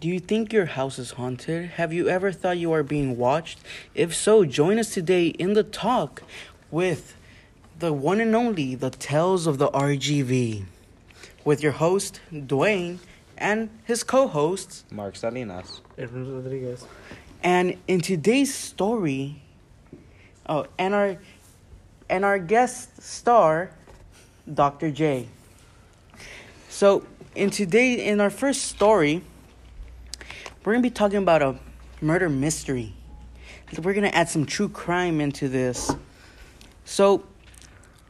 Do you think your house is haunted? Have you ever thought you are being watched? If so, join us today in the talk with the one and only The Tales of the RGV with your host, Dwayne, and his co hosts, Mark Salinas. Edwin Rodriguez. And in today's story, oh, and our and our guest star, Dr. Jay. So, in today in our first story, we're going to be talking about a murder mystery. We're going to add some true crime into this. So,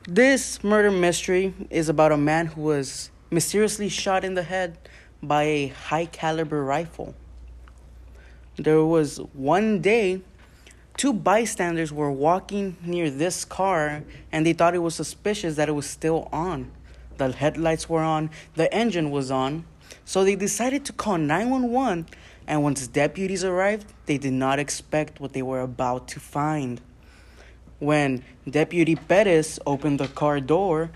this murder mystery is about a man who was mysteriously shot in the head by a high caliber rifle. There was one day, two bystanders were walking near this car and they thought it was suspicious that it was still on. The headlights were on, the engine was on. So they decided to call 911 and once deputies arrived, they did not expect what they were about to find. When Deputy Perez opened the car door,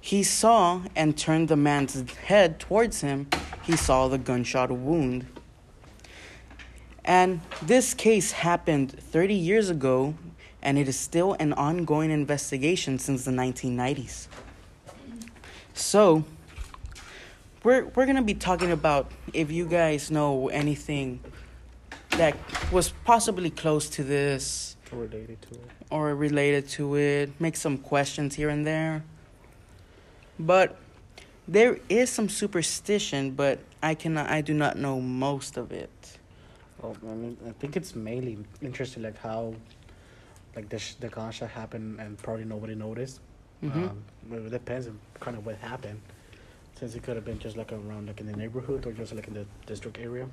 he saw and turned the man's head towards him. He saw the gunshot wound. And this case happened 30 years ago, and it is still an ongoing investigation since the 1990s. So, we're we're gonna be talking about if you guys know anything that was possibly close to this Related to it. or related to it. Make some questions here and there. But there is some superstition, but I cannot. I do not know most of it. Well, I mean, I think it's mainly interesting, like how, like the sh- the gunshot happened and probably nobody noticed. Mhm. Um, it depends on kind of what happened, since it could have been just like around like in the neighborhood or just like in the district area,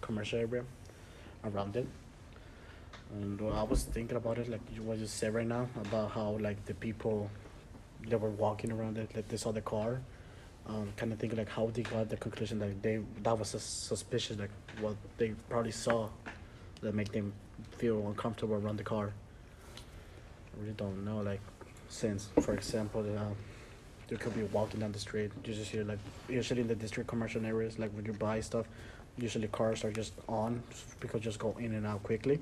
commercial area, around it. And I was thinking about it, like what you said right now about how like the people that were walking around it, like they saw the car. Um, kind of thinking like how they got the conclusion that they that was suspicious, like what they probably saw that make them feel uncomfortable around the car. I really don't know, like since for example, uh, you could be walking down the street, you just hear like usually in the district commercial areas, like when you buy stuff, usually cars are just on because just go in and out quickly.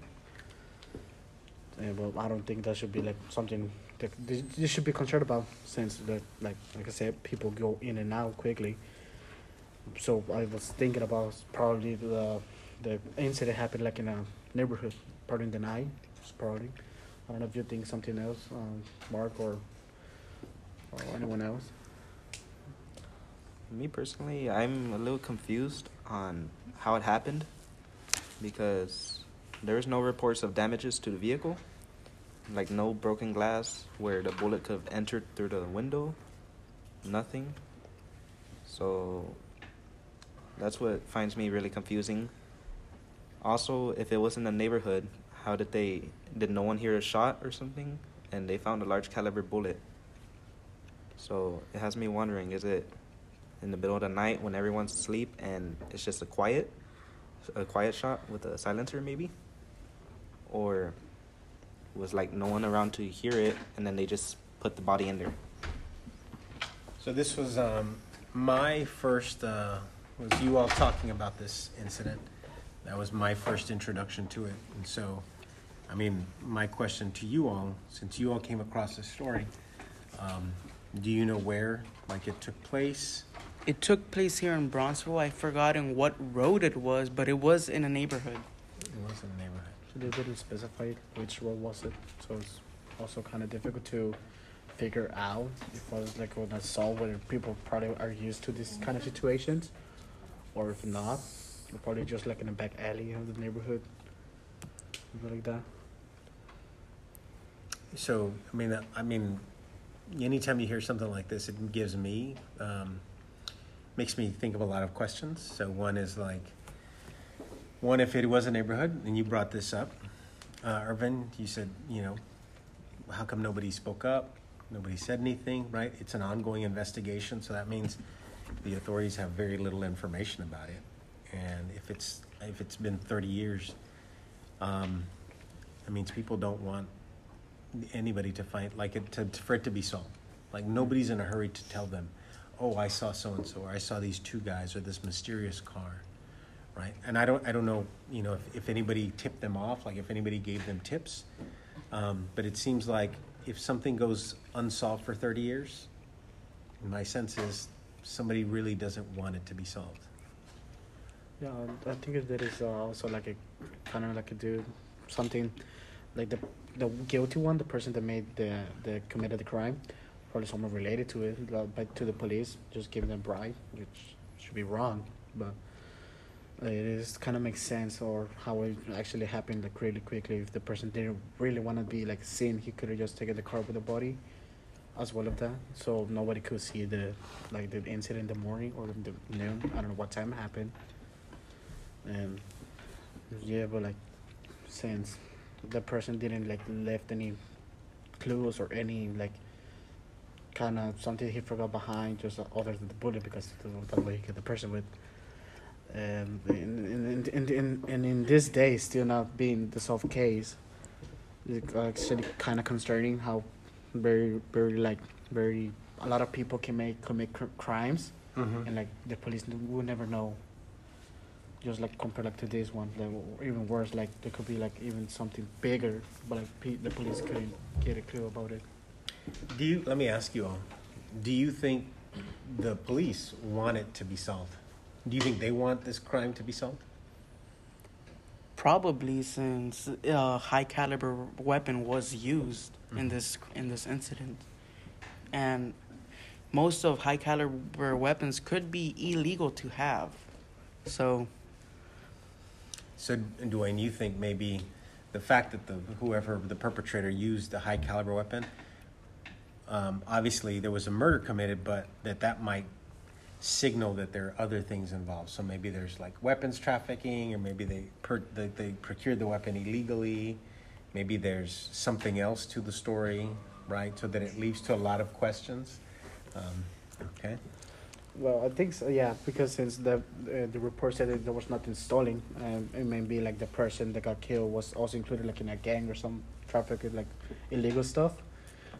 Yeah, well, I don't think that should be like something that you should be concerned about since that like like I said, people go in and out quickly. So I was thinking about probably the the incident happened like in a neighborhood, probably in the night. Probably, I don't know if you think something else, um, Mark or or anyone else. Me personally, I'm a little confused on how it happened because there is no reports of damages to the vehicle, like no broken glass where the bullet could have entered through the window, nothing. So that's what finds me really confusing. Also, if it was in the neighborhood, how did they did no one hear a shot or something and they found a large caliber bullet? So it has me wondering, is it in the middle of the night when everyone's asleep and it's just a quiet a quiet shot with a silencer maybe or was like no one around to hear it and then they just put the body in there So this was um, my first. Uh, was you all talking about this incident? That was my first introduction to it, and so, I mean, my question to you all, since you all came across this story, um, do you know where like it took place? It took place here in Brownsville. I've forgotten what road it was, but it was in a neighborhood. It was in a neighborhood. So they didn't specify which road was it, so it's also kind of difficult to figure out if it was like an assault where people probably are used to this kind of situations, or if not, probably just like in a back alley of the neighborhood, something like that. So I mean, I mean, anytime you hear something like this, it gives me um, makes me think of a lot of questions. So one is like, one if it was a neighborhood, and you brought this up, uh, Irvin, you said, you know, how come nobody spoke up? Nobody said anything, right? It's an ongoing investigation, so that means the authorities have very little information about it. And if it's if it's been thirty years, um, that means people don't want anybody to find like it to, for it to be solved. Like nobody's in a hurry to tell them, "Oh, I saw so and so," or "I saw these two guys," or this mysterious car, right? And I don't I don't know you know if, if anybody tipped them off, like if anybody gave them tips, um, but it seems like if something goes unsolved for thirty years, my sense is somebody really doesn't want it to be solved. Yeah, I think that is also like a kind of like a dude, something like the the guilty one, the person that made the the committed the crime, probably someone related to it, but to the police, just giving them bribe, which should be wrong, but it is kind of makes sense or how it actually happened like really quickly. If the person didn't really want to be like seen, he could have just taken the car with the body, as well of that, so nobody could see the like the incident in the morning or in the noon. I don't know what time happened. And yeah, but like since the person didn't like left any clues or any like kind of something he forgot behind, just other than the bullet because the, the way he hit the person with. Um, and, and, and, and, and in this day, still not being the solved case, it's actually kind of concerning how very, very like very a lot of people can make commit cr- crimes Mm-hmm. and like the police will never know. Just like compared like to this one, like even worse, like there could be like even something bigger, but like pe- the police couldn't get a clue about it. Do you? Let me ask you all. Do you think the police want it to be solved? Do you think they want this crime to be solved? Probably since a high caliber weapon was used in Mhm. this in this incident, and most of high caliber weapons could be illegal to have. So So, Dwayne, you think maybe the fact that the whoever the perpetrator used a high caliber weapon, um, obviously there was a murder committed, but that that might signal that there are other things involved. So maybe there's like weapons trafficking, or maybe they per, they, they procured the weapon illegally. Maybe there's something else to the story, right? So that it leads to a lot of questions. Um, okay. Well, I think so, yeah, because since the uh, the report said that there was nothing stolen, um, it may be like the person that got killed was also included like in a gang or some traffic like illegal stuff.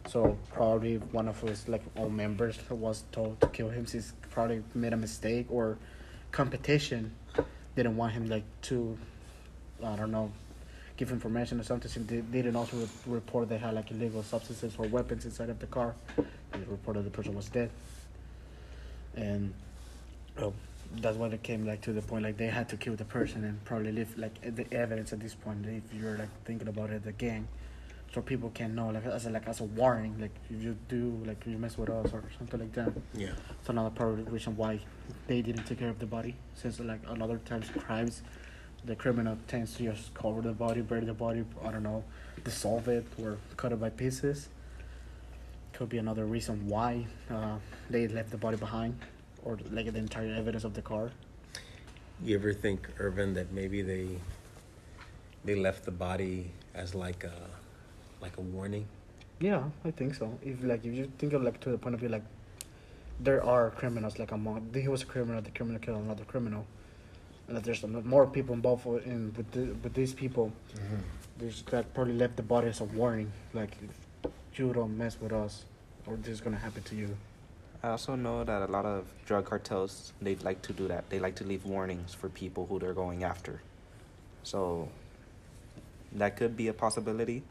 So probably one of his like own members was told to kill him. Since probably made a mistake or competition didn't want him like to, I don't know, give information or something. So they they didn't also re- report they had like illegal substances or weapons inside of the car. They reported the person was dead and oh, that's when it came like to the point like they had to kill the person and probably leave like the evidence at this point if you're like thinking about it the gang so people can know like as a like as a warning like if you do like you mess with us or something like that Yeah. it's another part of the reason why they didn't take care of the body since like a lot of times crimes the criminal tends to just cover the body bury the body i don't know dissolve it or cut it by pieces could be another reason why uh, they left the body behind or like the entire evidence of the car. You ever think, Irvin, that maybe they they left the body as like a like a warning? yeah i think so. If like if you think of like to the point of view like there are criminals like among he was a criminal the criminal killed another criminal. And that there's more people involved in with the, with these people. There's that probably left the body as a warning like you don't mess with us or this is gonna happen to you I also know that a lot of drug cartels they like to do that. They like to leave warnings for people who they're going after. So that could be a possibility.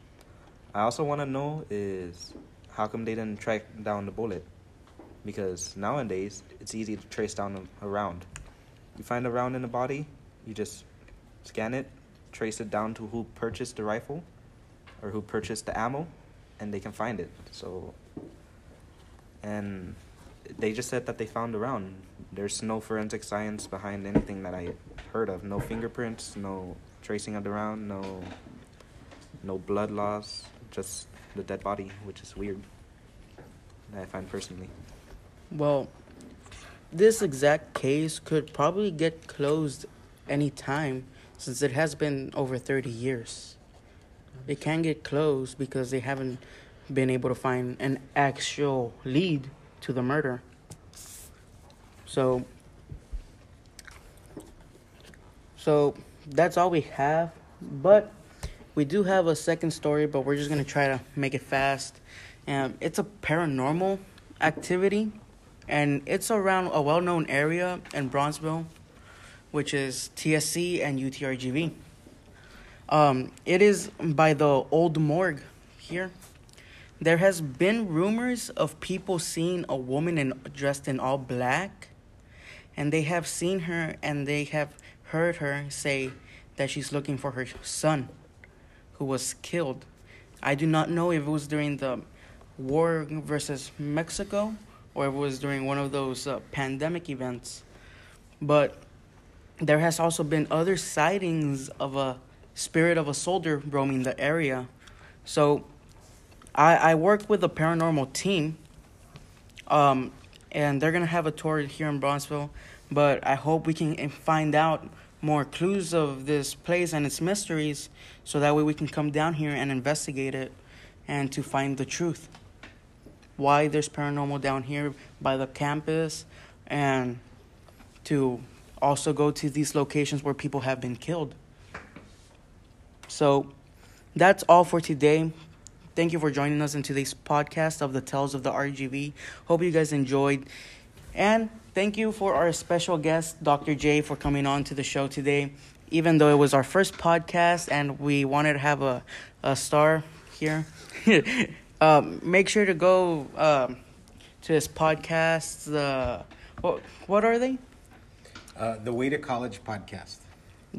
I also want to know is how come they didn't track down the bullet? Because nowadays it's easy to trace down a, a round. You find a round in the body, you just scan it, trace it down to who purchased the rifle or who purchased the ammo, and they can find it. So and they just said that they found a round. There's no forensic science behind anything that I heard of. No fingerprints, no tracing of the round, no no blood loss, just the dead body, which is weird. I find personally. Well, this exact case could probably get closed any time since it has been over 30 years. It can get closed because they haven't been able to find an actual lead to the murder. So So that's all we have, but we do have a second story, but we're just going to try to make it fast. Um, it's a paranormal activity and it's around a well-known area in Brownsville which is TSC and UTRGV. Um, it is by the old morgue here. There has been rumors of people seeing a woman in dressed in all black, and they have seen her and they have heard her say that she's looking for her son, who was killed. I do not know if it was during the war versus Mexico or if it was during one of those uh, pandemic events, but there has also been other sightings of a spirit of a soldier roaming the area. So I, I work with a paranormal team, um, and they're gonna have a tour here in Brownsville. But I hope we can find out more clues of this place and its mysteries, so that way we can come down here and investigate it, and to find the truth. Why there's paranormal down here by the campus, and to also go to these locations where people have been killed. So that's all for today. Thank you for joining us in today's podcast of the Tales of the RGV. Hope you guys enjoyed. And thank you for our special guest, Dr. Jay, for coming on to the show today. Even though it was our first podcast and we wanted to have a, a star here, um, make sure to go um, to his podcast. Uh, what, what are they? Uh, the Way to College podcast.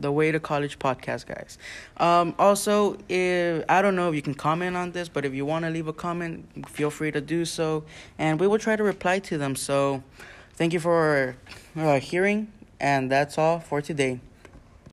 The way to college podcast guys. Um, also if i don't know if you can comment on this but if you want to leave a comment feel free to do so and we will try to reply to them. So thank you for uh, hearing and that's all for today